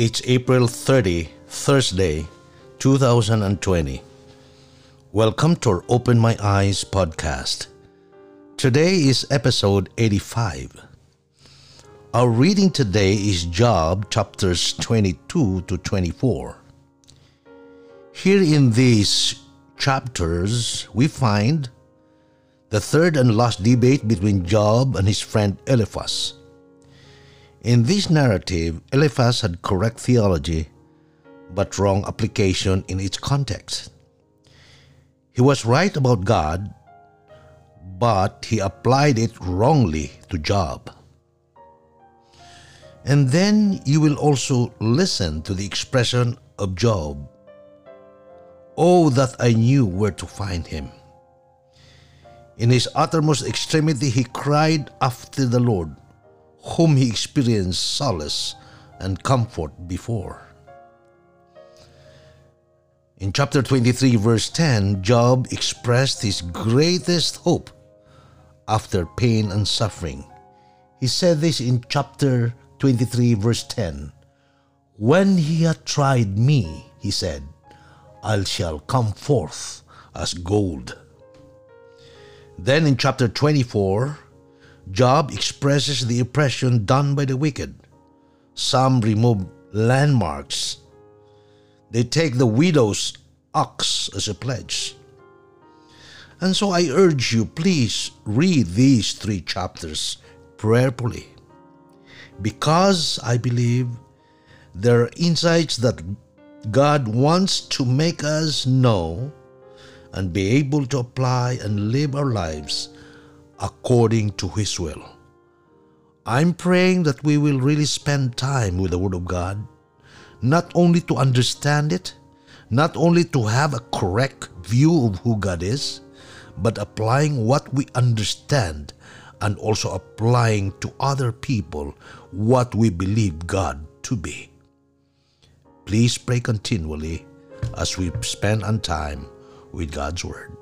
It's April 30, Thursday, 2020. Welcome to our Open My Eyes podcast. Today is episode 85. Our reading today is Job chapters 22 to 24. Here in these chapters, we find the third and last debate between Job and his friend Eliphaz. In this narrative, Eliphaz had correct theology but wrong application in its context. He was right about God, but he applied it wrongly to Job. And then you will also listen to the expression of Job Oh, that I knew where to find him. In his uttermost extremity, he cried after the Lord whom he experienced solace and comfort before. In chapter 23, verse 10, Job expressed his greatest hope after pain and suffering. He said this in chapter 23, verse 10 When he had tried me, he said, I shall come forth as gold. Then in chapter 24, Job expresses the oppression done by the wicked. Some remove landmarks. They take the widow's ox as a pledge. And so I urge you, please read these three chapters prayerfully. Because I believe there are insights that God wants to make us know and be able to apply and live our lives according to His will. I'm praying that we will really spend time with the Word of God, not only to understand it, not only to have a correct view of who God is, but applying what we understand and also applying to other people what we believe God to be. Please pray continually as we spend on time with God's Word.